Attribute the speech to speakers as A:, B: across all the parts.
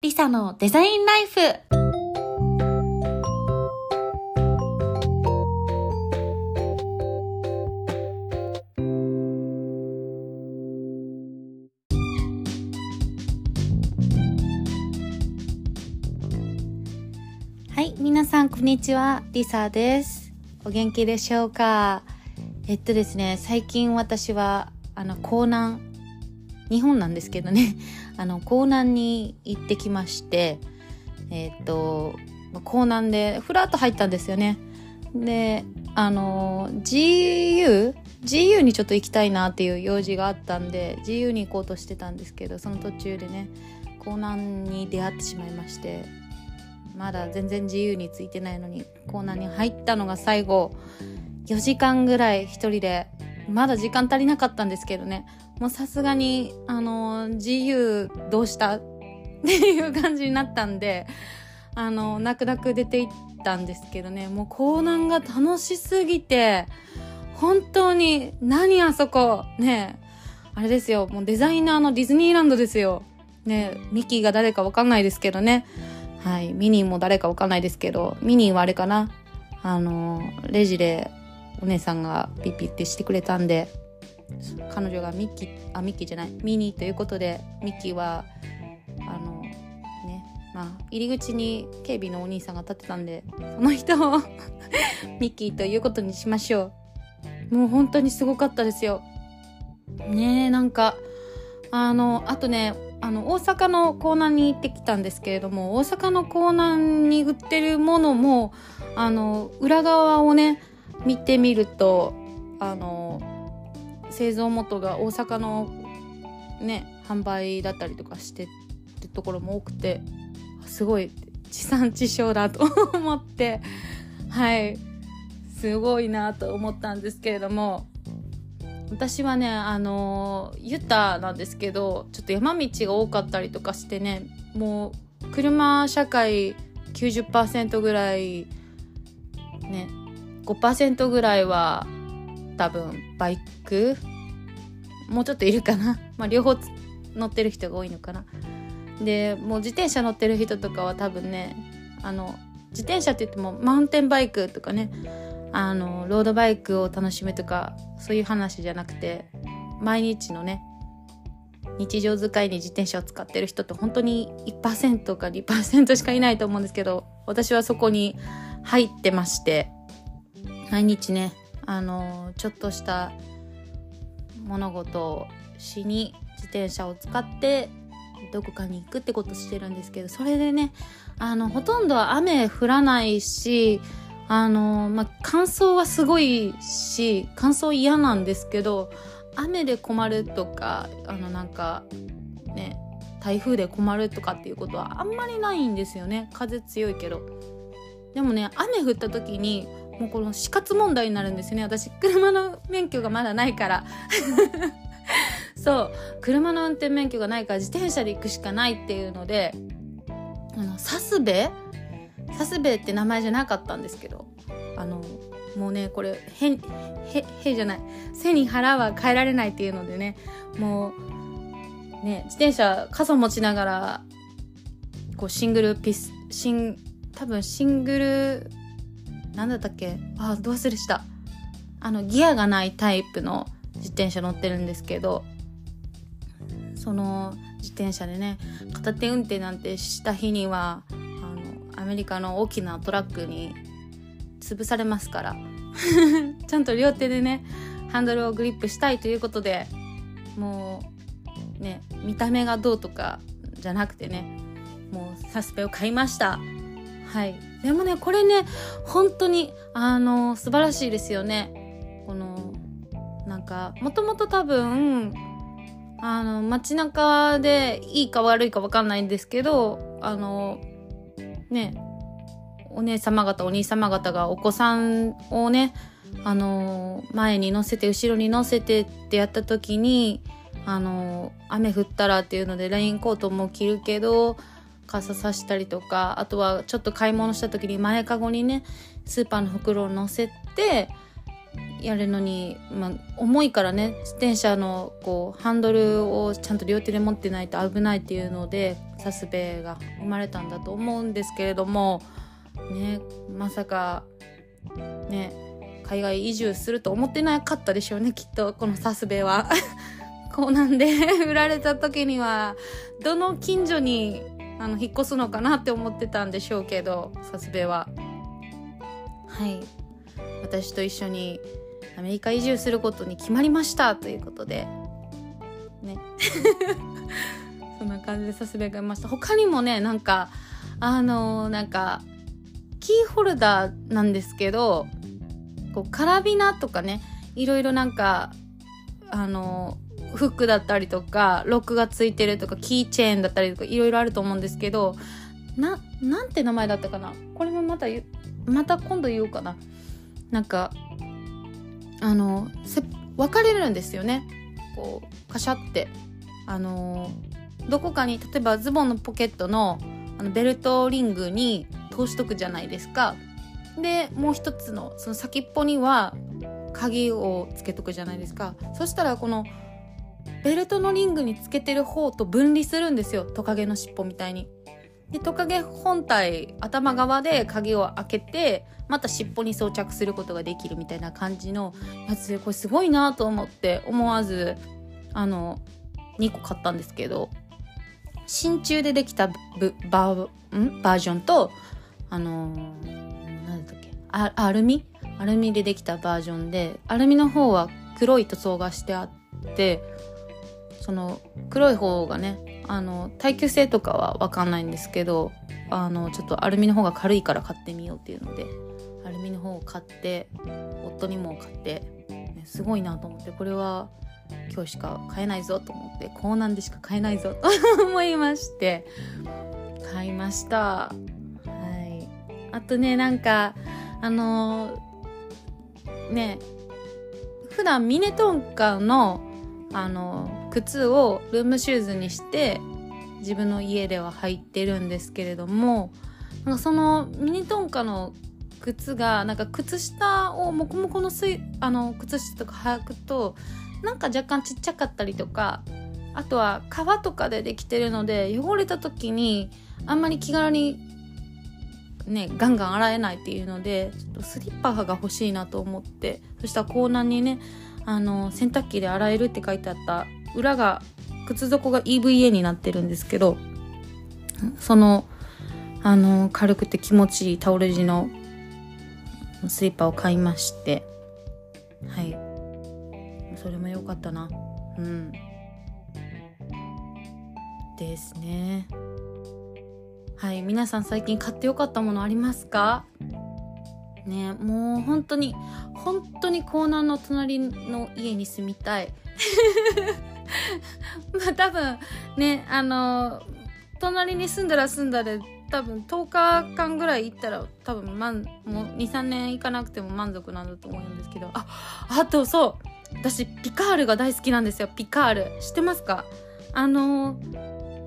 A: リサのデザインライフ。はい、皆さんこんにちは、リサです。お元気でしょうか？えっとですね、最近私は、あの、江南、日本なんですけどね、あの、江南に行ってきまして、えっと、江南でふらっと入ったんですよね。で、あの、GU? GU にちょっと行きたいなっていう用事があったんで、GU に行こうとしてたんですけど、その途中でね、江南に出会ってしまいまして、まだ全然自由についてないのにコーナーに入ったのが最後4時間ぐらい一人でまだ時間足りなかったんですけどね。もうさすがにあの自由どうした？っていう感じになったんであの泣く泣く出て行ったんですけどね。もうコーナーが楽しすぎて本当に何あそこ？ねあれですよ。もうデザイナーのディズニーランドですよ。ねミキーが誰かわかんないですけどね。はい。ミニーも誰かわかんないですけど、ミニーはあれかな？あの、レジでお姉さんがピッピってしてくれたんで、彼女がミッキー、あ、ミッキーじゃない、ミニーということで、ミッキーは、あの、ね、まあ、入り口に警備のお兄さんが立ってたんで、その人を ミッキーということにしましょう。もう本当にすごかったですよ。ねえ、なんか、あの、あとね、あの大阪の港南に行ってきたんですけれども大阪の港南に売ってるものもあの裏側をね見てみるとあの製造元が大阪のね販売だったりとかしてるところも多くてすごい地産地消だと思ってはい。すごいなと思ったんですけれども私はねあのユタなんですけどちょっと山道が多かったりとかしてねもう車社会90%ぐらいね5%ぐらいは多分バイク？もうちょっといるかな？まあ両方乗ってる人が多いのかな？でもう自転車乗ってる人とかは多分ねあの自転車って言ってもマウンテンバイクとかねあのロードバイクを楽しむとかそういう話じゃなくて毎日のね日常使いに自転車を使ってる人って本当に1%か2%しかいないと思うんですけど私はそこに入ってまして毎日ねあのちょっとした物事をしに自転車を使ってどこかに行くってことしてるんですけどそれでねあのほとんど雨降らないしあの、まあ、乾燥はすごいし、乾燥嫌なんですけど、雨で困るとか、あの、なんか、ね、台風で困るとかっていうことはあんまりないんですよね。風強いけど。でもね、雨降った時に、もうこの死活問題になるんですよね。私、車の免許がまだないから。そう、車の運転免許がないから自転車で行くしかないっていうので、あの、サスベ？サスベって名前じゃなかったんですけど。あのもうねこれへへへじゃない。背に腹は変えられないっていうのでね。もうね自転車傘持ちながらこうシングルピスシン多分シングルなんだったっけ？あどう忘れした。あのギアがないタイプの自転車乗ってるんですけどその自転車でね片手運転なんてした日にはあのアメリカの大きなトラックに潰されますから ちゃんと両手でねハンドルをグリップしたいということでもうね見た目がどうとかじゃなくてねもうサスペを買いました。はい。でもねこれね本当にあの素晴らしいですよね。このなんかもともと多分あの街中でいいか悪いか分かんないんですけどあのねお姉様方お兄様方がお子さんをねあの前に乗せて後ろに乗せてってやった時にあの雨降ったらっていうのでレインコートも着るけど傘さしたりとかあとはちょっと買い物した時に前かごにねスーパーの袋を乗せてやるのに、まあ、重いからね自転車のこうハンドルをちゃんと両手で持ってないと危ないっていうのでサスベが生まれたんだと思うんですけれどもねまさかね海外移住すると思ってなかったでしょうねきっとこのサスベは。こうなんで売られた時にはどの近所にあの引っ越すのかなって思ってたんでしょうけどサスベは。はい。私と一緒にアメリカ移住することに決まりましたということで。ね。そんな感じでさすべがいました。他にもねなんかあのー、なんかキーホルダーなんですけどこうカラビナとかねいろいろなんかあのー、フックだったりとかロックがついてるとかキーチェーンだったりとかいろいろあると思うんですけどななんて名前だったかな？これもまたまた今度言おうかな。なんかあの分かれるんですよね。こうカシャって。あのどこかに例えばズボンのポケットのあのベルトリングに通しとくじゃないですか。でもう一つのその先っぽには鍵をつけとくじゃないですか。そしたらこのベルトのリングにつけてる方と分離するんですよ。トカゲの尻尾みたいに。でトカゲ本体頭側で鍵を開けてまた尻尾に装着することができるみたいな感じのやつでこれすごいなと思って思わずあの2個買ったんですけど真鍮でできたバージョンとあの何だっけアルミ？アルミでできたバージョンでアルミの方は黒い塗装がしてあってその黒い方がねあの耐久性とかは分かんないんですけどあのちょっとアルミの方が軽いから買ってみようっていうのでアルミの方を買って夫にも買って、ね、すごいなと思ってこれは今日しか買えないぞと思って港南でしか買えないぞと 思いまして買いました。はい。あとねなんかあのー、ね普段ミネトンカのあの靴をルームシューズにして自分の家では履いてるんですけれどもなんかそのミニトンカの靴がなんか靴下をモコモコのすいあの靴下とか履くとなんか若干ちっちゃかったりとかあとは革とかでできてるので汚れた時にあんまり気軽にねガンガン洗えないっていうのでちょっとスリッパが欲しいなと思ってそしたらコーナーにねあの洗濯機で洗えるって書いてあった裏が靴底が EVA になってるんですけどそのあの軽くて気持ちいいタオル地のスリッパを買いまして。はい。それも良かったな。うん。ですね。はい。皆さん最近買ってよかったものありますか？ねもう本当に本当にコーナーの隣の家に住みたい。まあ多分ねあの隣に住んだら住んだで多分10日間ぐらい行ったら多分まんもう23年行かなくても満足なんだと思うんですけど。ああとそう私ピカールが大好きなんですよ。ピカール。知ってますか？あの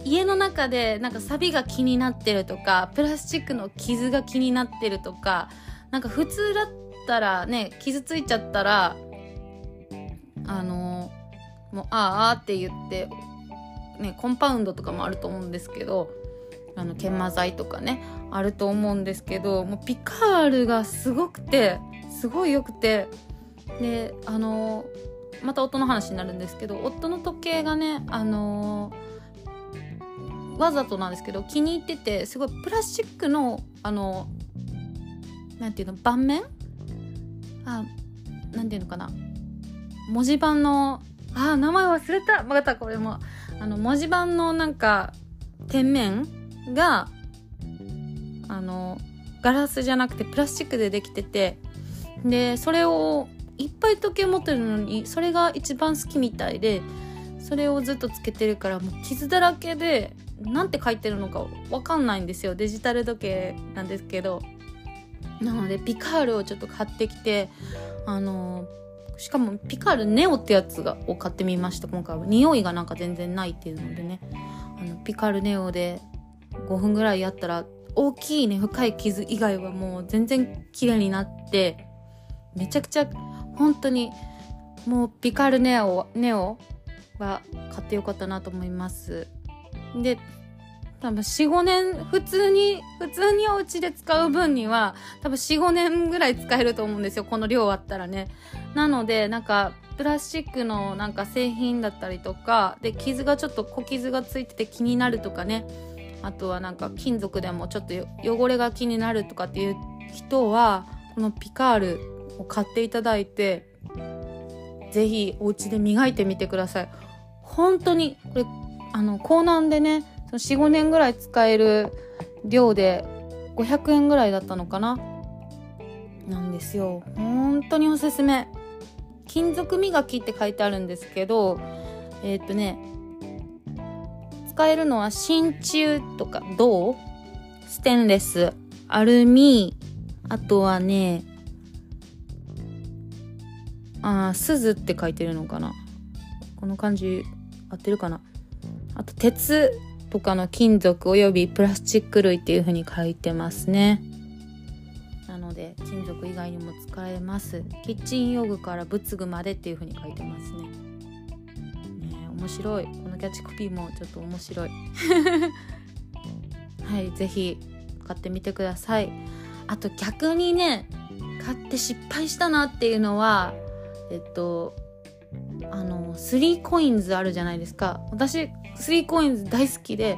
A: 家の中でなんかサビが気になってるとかプラスチックの傷が気になってるとかなんか普通だったらね傷ついちゃったらあのもうああって言ってねコンパウンドとかもあると思うんですけどあの研磨剤とかねあると思うんですけどもうピカールがすごくてすごい良くてであのまた夫の話になるんですけど夫の時計がねあのわざとなんですけど気に入っててすごいプラスチックのあのなんていうの盤面？あなんていうのかな。文字盤のあ名前忘れた。またこれも。あの文字盤のなんか天面があのガラスじゃなくてプラスチックでできててでそれをいっぱい時計持ってるのにそれが一番好きみたいでそれをずっとつけてるからもう傷だらけでなんて書いてるのかわかんないんですよ。デジタル時計なんですけど。なのでピカールをちょっと買ってきてあのしかもピカルネオってやつがを買ってみました。今回は匂いがなんか全然ないっていうのでね。あのピカルネオで5分ぐらいやったら大きいね深い傷以外はもう全然綺麗になってめちゃくちゃ本当にもうピカルネオネオは買ってよかったなと思います。で多分45年普通に普通にお家で使う分には多分45年ぐらい使えると思うんですよ。この量あったらね。なのでなんかプラスチックのなんか製品だったりとかで傷がちょっと小傷がついてて気になるとかね。あとはなんか金属でもちょっと汚れが気になるとかっていう人はこのピカールを買っていただいて是非お家で磨いてみてください。本当にこれあの高難でね45年ぐらい使える量で500円ぐらいだったのかな？なんですよ。本当におすすめ。金属磨きって書いてあるんですけどえー、っとね使えるのは真鍮とか銅ステンレスアルミあとはねあ鈴って書いてるのかな。この漢字合ってるかな。あと鉄とかの金属およびプラスチック類っていう風に書いてますね。で金属以外にも使えます。キッチン用具から仏具までっていう風に書いてますね。ね面白い。このキャッチコピーもちょっと面白い。はい是非買ってみてください。あと逆にね買って失敗したなっていうのはえっとあの3コインズあるじゃないですか。私3コインズ大好きで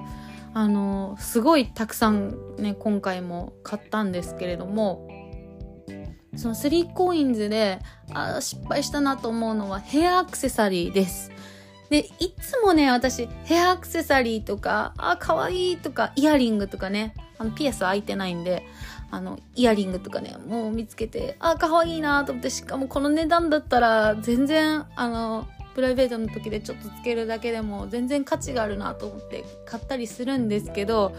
A: あのすごいたくさんね今回も買ったんですけれどもその3コインズであ失敗したなと思うのはヘアアクセサリーです。でいつもね私ヘアアクセサリーとかあ可愛いとかイヤリングとかねあのピアス開いてないんであのイヤリングとかねもう見つけてあ可愛いなと思ってしかもこの値段だったら全然あのプライベートの時でちょっとつけるだけでも全然価値があるなと思って買ったりするんですけど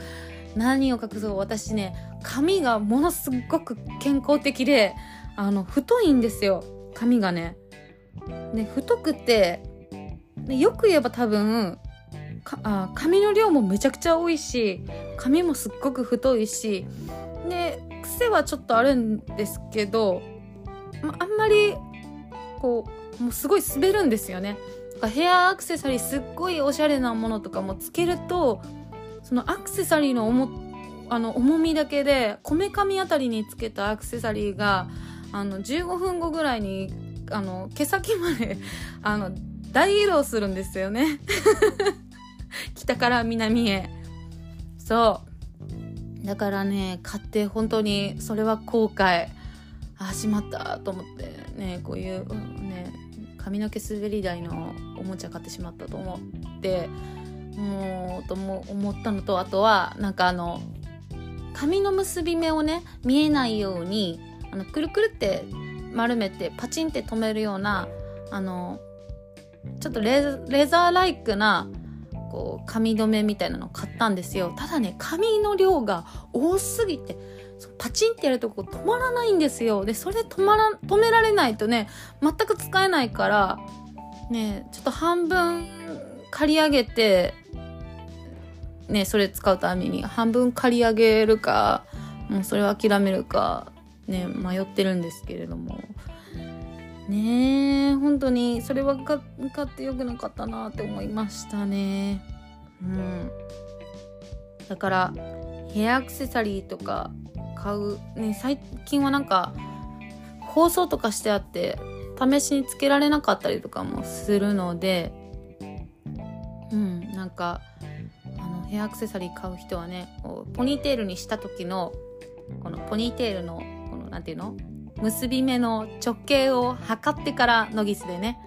A: 何を隠そう私ね髪がものすごく健康的であの太いんですよ髪がね。ね太くてでよく言えば多分あ髪の量もめちゃくちゃ多いし髪もすっごく太いしで癖はちょっとあるんですけど、まあんまりこうもうすごい滑るんですよねヘアアクセサリーすっごいおしゃれなものとかもつけるとそのアクセサリーの重あの重みだけでこめかみあたりにつけたアクセサリーがあの15分後ぐらいにあの毛先まで あの大移動するんですよね。北から南へ。そう。だからね買って本当にそれは後悔。あしまったと思ってねこういうね髪の毛滑り台のおもちゃ買ってしまったと思って。もうとも思ったのとあとはなんかあの髪の結び目をね見えないようにあのくるくるって丸めてパチンって止めるようなあのちょっとレザーライクなこう髪留めみたいなのを買ったんですよただね髪の量が多すぎてパチンってやるとこ止まらないんですよ。で、それ止まら、止められないとね、全く使えないから、ね、ちょっと半分借り上げて、ね、それ使うために半分借り上げるか、もうそれを諦めるか、ね、迷ってるんですけれども。ねえ、本当に、それは買ってよくなかったなって思いましたね。うん。だから、ヘアアクセサリーとか買う、ね、最近はなんか放送とかしてあって試しにつけられなかったりとかもするのでうんなんかあのヘアアクセサリー買う人はねポニーテールにした時のこのポニーテールのこのなんていうの？結び目の直径を測ってからノギスでね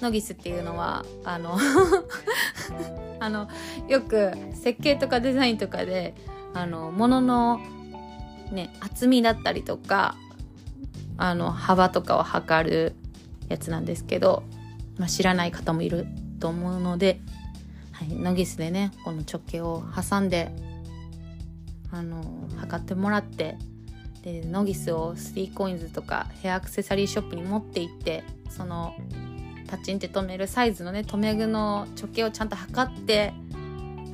A: ノギスっていうのはあの あのよく設計とかデザインとかであの物のね厚みだったりとかあの幅とかを測るやつなんですけど、まあ、知らない方もいると思うので、はい、ノギスでねこの直径を挟んであの測ってもらってでノギスをスティーコインズとかヘアアクセサリーショップに持って行ってそのパチンって留めるサイズのね留め具の直径をちゃんと測って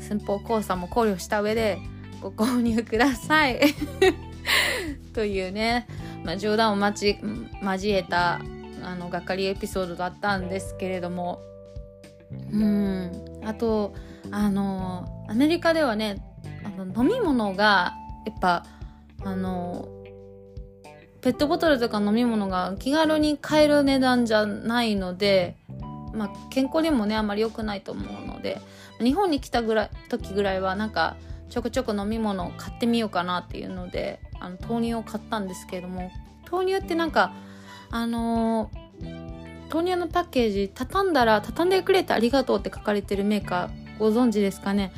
A: 寸法交差も考慮した上でご購入ください。というね、まあ、冗談を交えたあのがっかりエピソードだったんですけれどもうん。あとあのアメリカではねあの飲み物がやっぱあのペットボトルとか飲み物が気軽に買える値段じゃないので、まあ、健康にもねあまり良くないと思うので日本に来たぐらい時ぐらいはなんかちょこちょこ飲み物を買ってみようかなっていうのであの豆乳を買ったんですけれども豆乳ってなんかあのー、豆乳のパッケージ畳んだら畳んでくれてありがとうって書かれてるメーカーご存知ですかね？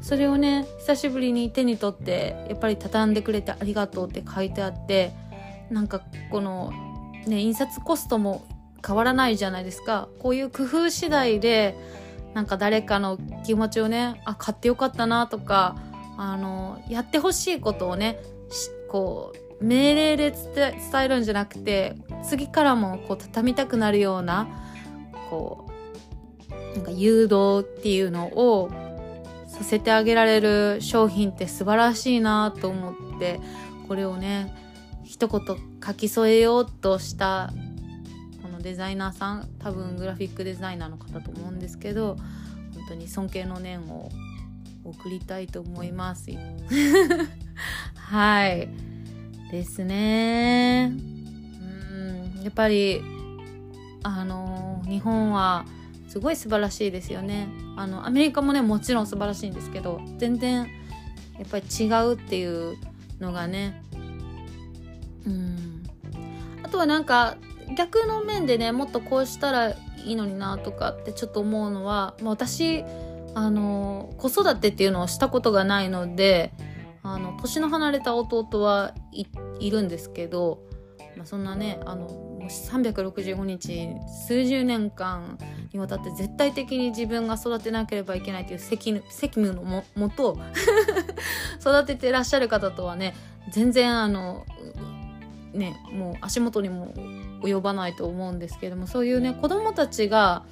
A: それをね久しぶりに手に取ってやっぱり畳んでくれてありがとうって書いてあってなんかこのね印刷コストも変わらないじゃないですか。こういう工夫次第でなんか誰かの気持ちをねあ買ってよかったなとかあのやってほしいことをねこう命令で伝えるんじゃなくて次からもこう畳みたくなるようなこうなんか誘導っていうのをさせてあげられる商品って素晴らしいなと思ってこれをね一言書き添えようとしたこのデザイナーさん多分グラフィックデザイナーの方と思うんですけど本当に尊敬の念を送りたいと思います。はい。ですね。うん。やっぱりあの日本はすごい素晴らしいですよね。あのアメリカもねもちろん素晴らしいんですけど全然やっぱり違うっていうのがね。うん。あとはなんか逆の面でねもっとこうしたらいいのになとかってちょっと思うのは、まあ、私あの子育てっていうのをしたことがないのであの年の離れた弟はいるんですけど、まあ、そんなねあの365日数十年間にわたって絶対的に自分が育てなければいけないという責務のももと 育ててらっしゃる方とはね全然あのねもう足元にも及ばないと思うんですけどもそういうね子供たちが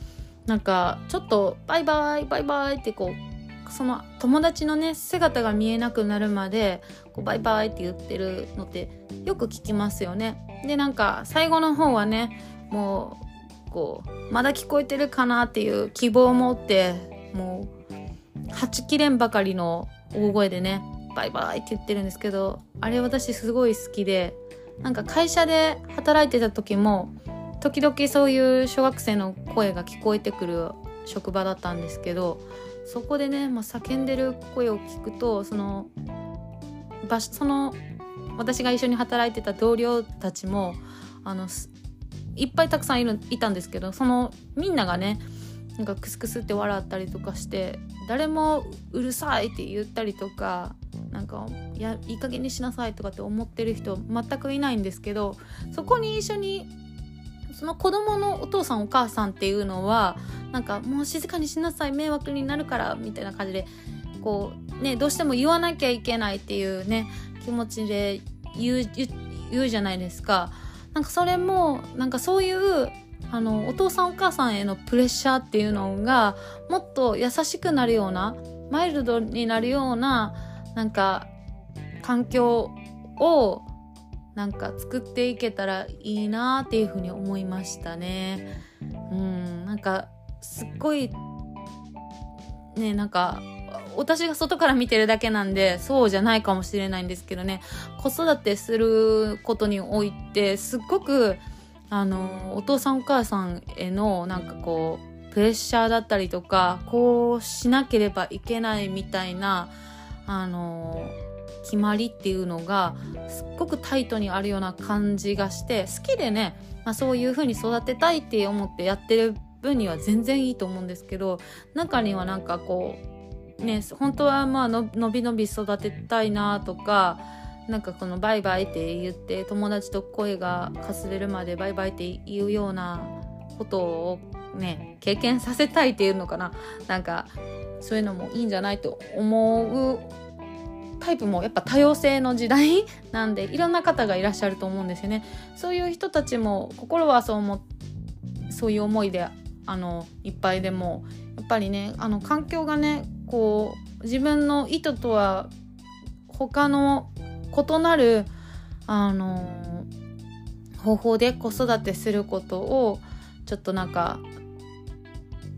A: なんかちょっとバイバイバイバイってこうその友達のね姿が見えなくなるまでこうバイバイって言ってるのってよく聞きますよね。でなんか最後の方はねもうこうまだ聞こえてるかなっていう希望を持ってもうはちきれんばかりの大声でねバイバイって言ってるんですけどあれ私すごい好きでなんか会社で働いてた時も時々そういう小学生の声が聞こえてくる職場だったんですけどそこでね、まあ、叫んでる声を聞くとその場その私が一緒に働いてた同僚たちもあのいっぱいたくさんいるいたんですけどそのみんながねなんかクスクスって笑ったりとかして誰もうるさいって言ったりとかなんかいやいい加減にしなさいとかって思ってる人全くいないんですけどそこに一緒にその子供のお父さんお母さんっていうのはなんかもう静かにしなさい迷惑になるからみたいな感じでこうねどうしても言わなきゃいけないっていうね気持ちで言う言うじゃないですか。なんかそれもなんかそういうあのお父さんお母さんへのプレッシャーっていうのがもっと優しくなるようなマイルドになるようななんか環境をなんか作っていけたらいいなっていうふうに思いましたね。うんなんかすっごいねなんか私が外から見てるだけなんでそうじゃないかもしれないんですけどね子育てすることにおいてすっごくあのお父さんお母さんへのなんかこうプレッシャーだったりとかこうしなければいけないみたいなあの決まりっていうのがすっごくタイトにあるような感じがして好きでね、まあ、そういう風に育てたいって思ってやってる分には全然いいと思うんですけど中にはなんかこうね本当はまあのびのび育てたいなとかなんかこのバイバイって言って友達と声がかすれるまでバイバイって言うようなことをね経験させたいっていうのかな。なんかそういうのもいいんじゃないと思うタイプもやっぱ多様性の時代なんでいろんな方がいらっしゃると思うんですよね。そういう人たちも心はそう思そういう思いであのいっぱいでもやっぱりねあの環境がねこう自分の意図とは他の異なるあの方法で子育てすることをちょっとなんか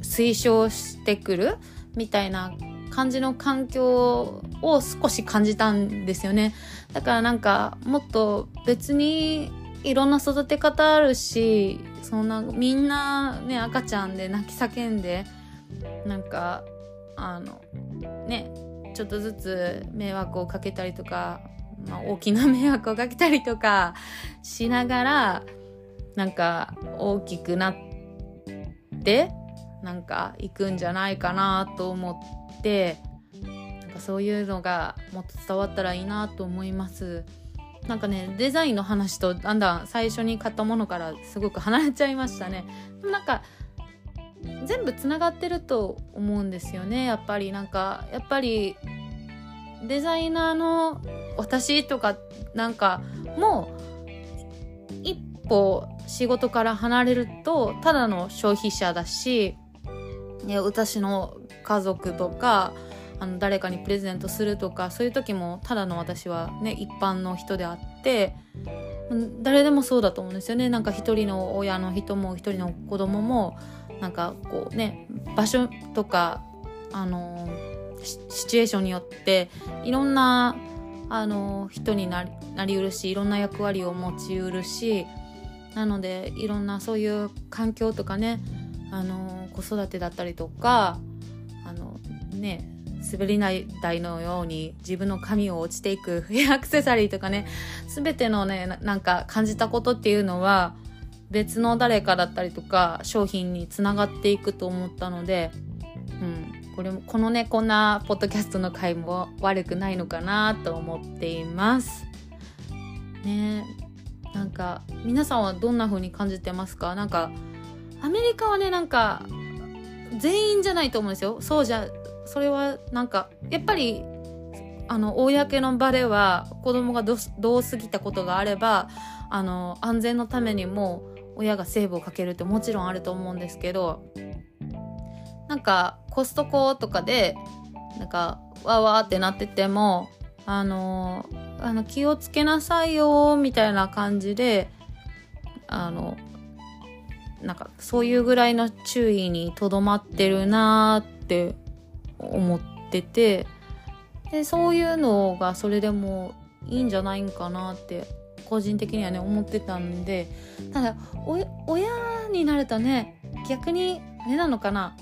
A: 推奨してくるみたいな感じの環境を少し感じたんですよね。だからなんかもっと別にいろんな育て方あるしそんなみんなね赤ちゃんで泣き叫んでなんかあのねちょっとずつ迷惑をかけたりとか、まあ、大きな迷惑をかけたりとか しながらなんか大きくなってなんか行くんじゃないかなと思っってなんかそういうのがもっと伝わったらいいなと思います。なんかねデザインの話とだんだん最初に買ったものからすごく離れちゃいましたね。でもなんか全部つながってると思うんですよね。やっぱりなんかやっぱりデザイナーの私とかなんかもう一歩仕事から離れるとただの消費者だし私の家族とかあの誰かにプレゼントするとかそういう時もただの私はね一般の人であって誰でもそうだと思うんですよね。なんか一人の親の人も一人の子供もなんかこうね場所とかあのシチュエーションによっていろんなあの人になりなりうるしいろんな役割を持ちうるしなのでいろんなそういう環境とかねあの子育てだったりとかあのね滑り台のように自分の髪を落ちていくヘアアクセサリーとかね全てのねなんか感じたことっていうのは別の誰かだったりとか商品につながっていくと思ったので、うん、これもこのねこんなポッドキャストの回も悪くないのかなと思っています。ねなんか皆さんはどんな風に感じてますか？なんかアメリカはねなんか全員じゃないと思うんですよ。そうじゃそれはなんかやっぱりあの公の場では子供がどう過ぎたことがあればあの安全のためにも親がセーブをかけるってもちろんあると思うんですけどなんかコストコとかでなんかわわってなっててもあのあの気をつけなさいよみたいな感じであのなんかそういうぐらいの注意にとどまってるなーって思っててでそういうのがそれでもいいんじゃないんかなって個人的にはね思ってたんでただ親になるとね逆にあれなのかな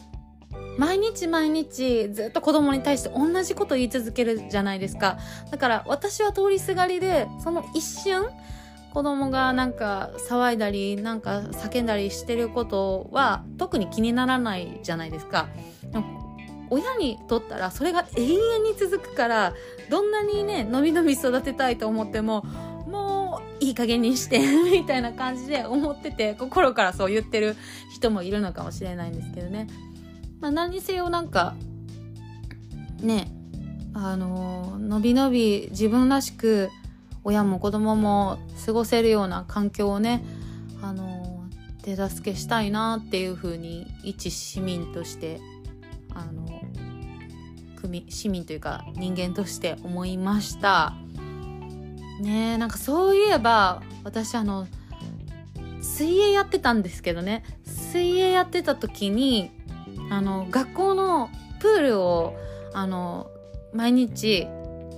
A: 毎日毎日ずっと子供に対して同じこと言い続けるじゃないですか。だから私は通りすがりでその一瞬子供がなんか騒いだりなんか叫んだりしてることは特に気にならないじゃないですか親にとったらそれが永遠に続くからどんなにねのびのび育てたいと思ってももういい加減にしてみたいな感じで思ってて心からそう言ってる人もいるのかもしれないんですけどね。まあ、何にせよなんかねあののびのび自分らしく親も子供も過ごせるような環境をねあの手助けしたいなっていうふうに一市民としてあの組市民というか人間として思いました。ねなんかそういえば私あの水泳やってたんですけどね。水泳やってた時にあの学校のプールをあの毎日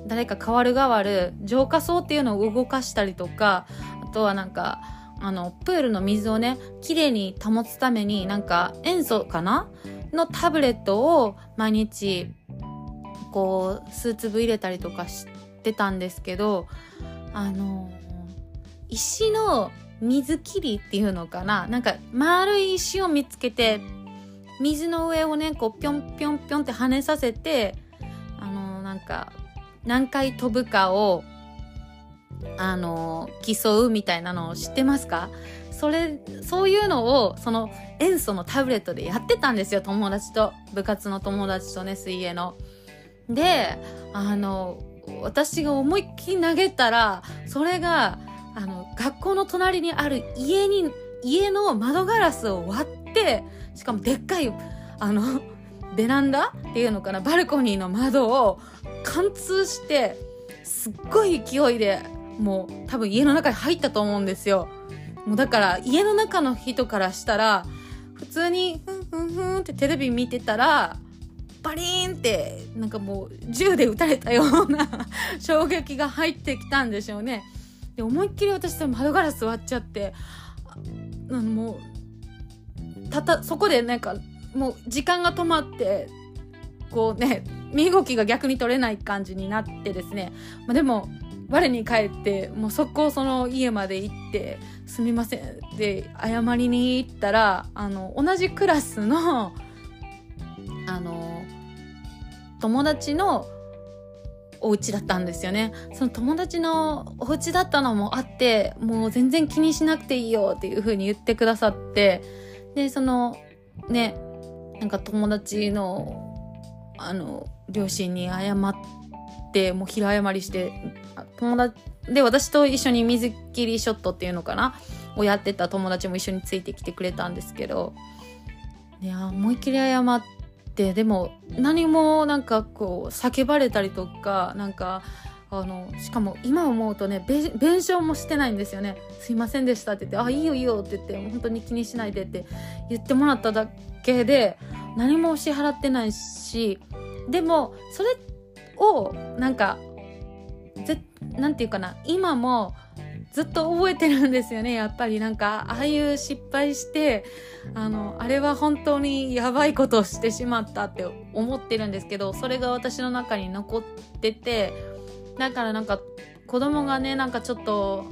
A: 誰か変わる変わる浄化槽っていうのを動かしたりとかあとはなんかあのプールの水をねきれいに保つためになんか塩素かな？のタブレットを毎日こう数粒入れたりとかしてたんですけどあの石の水切りっていうのかな？なんか丸い石を見つけて水の上をねこうぴょんぴょんぴょんって跳ねさせてあのなんか何回飛ぶかをあの競うみたいなのを知ってますか？それそういうのをその塩素のタブレットでやってたんですよ友達と部活の友達とね水泳の。であの私が思いっきり投げたらそれがあの学校の隣にある家に家の窓ガラスを割ってしかもでっかいあのベランダっていうのかなバルコニーの窓を貫通してすっごい勢いでもう多分家の中に入ったと思うんですよもうだから家の中の人からしたら普通にふんふんふんってテレビ見てたらバリーンってなんかもう銃で撃たれたような 衝撃が入ってきたんでしょうね。で思いっきり私窓ガラス割っちゃってあのもうたたそこでなんかもう時間が止まってこうね身動きが逆に取れない感じになってですね、まあ、でも我に帰ってもう速攻その家まで行って「すみません」って謝りに行ったらあの同じクラスのあの友達のお家だったんですよね。その友達のお家だったのもあって、もう全然気にしなくていいよっていう風に言ってくださって、で、その、ね、なんか友達の、あの、両親に謝って、もう平謝りして、友達、で、私と一緒に水切りショットっていうのかなをやってた友達も一緒についてきてくれたんですけど、いや、思いっきり謝って、でも何もなんかこう叫ばれたりとか、なんか、あの、しかも今思うとね、弁償もしてないんですよね。すいませんでしたって言って、あ、いいよいいよって言って、本当に気にしないでって言ってもらっただけで、何も支払ってないし、でも、それを、なんか、ぜ、なんていうかな、今も、ずっと覚えてるんですよね。やっぱりなんか、ああいう失敗して、あの、あれは本当にやばいことをしてしまったって思ってるんですけど、それが私の中に残ってて、だからなんか、子供がね、なんかちょっと、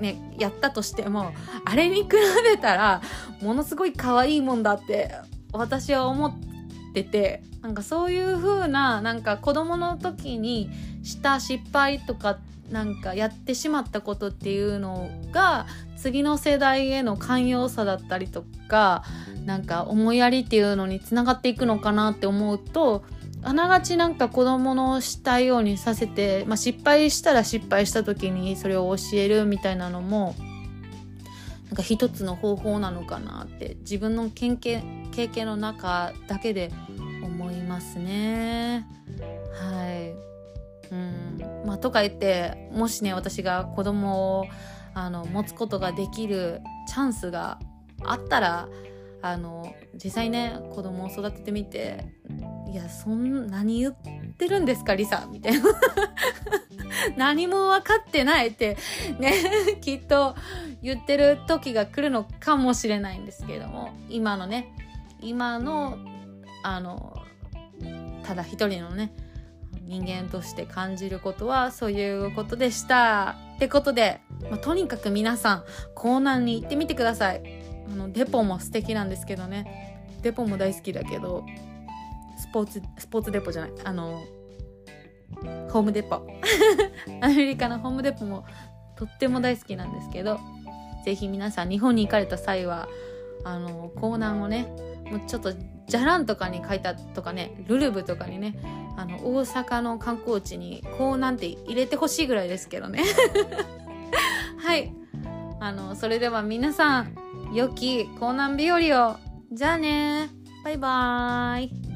A: ね、やったとしても、あれに比べたら、ものすごい可愛いもんだって、私は思ってて、なんかそういう風な、なんか子供の時にした失敗とかなんかやってしまったことっていうのが次の世代への寛容さだったりとかなんか思いやりっていうのにつながっていくのかなって思うとあながちなんか子供のしたいようにさせて、まあ、失敗したら失敗した時にそれを教えるみたいなのもなんか一つの方法なのかなって自分の経験経験の中だけで思いますね。はい。うん。まあ、とか言って、もしね、私が子供を、あの、持つことができるチャンスがあったら、あの、実際ね、子供を育ててみて、いや、そん、何言ってるんですか、リサ。みたいな。何も分かってないって、ね、きっと言ってる時が来るのかもしれないんですけれども、今のね、今の、あの、ただ一人のね人間として感じることはそういうことでしたってことで、まあ、とにかく皆さん港南に行ってみてください。あのデポも素敵なんですけどね。デポも大好きだけど。ポーツスポーツデポじゃない。あのホームデポ。アメリカのホームデポもとっても大好きなんですけどぜひ皆さん日本に行かれた際はあの港南をねもうちょっとじゃらんとかに書いたとかねルルブとかにねあの大阪の観光地にこうなんて入れてほしいぐらいですけどね。はい。あのそれでは皆さん良き港南日和を。じゃあね。バイバーイ。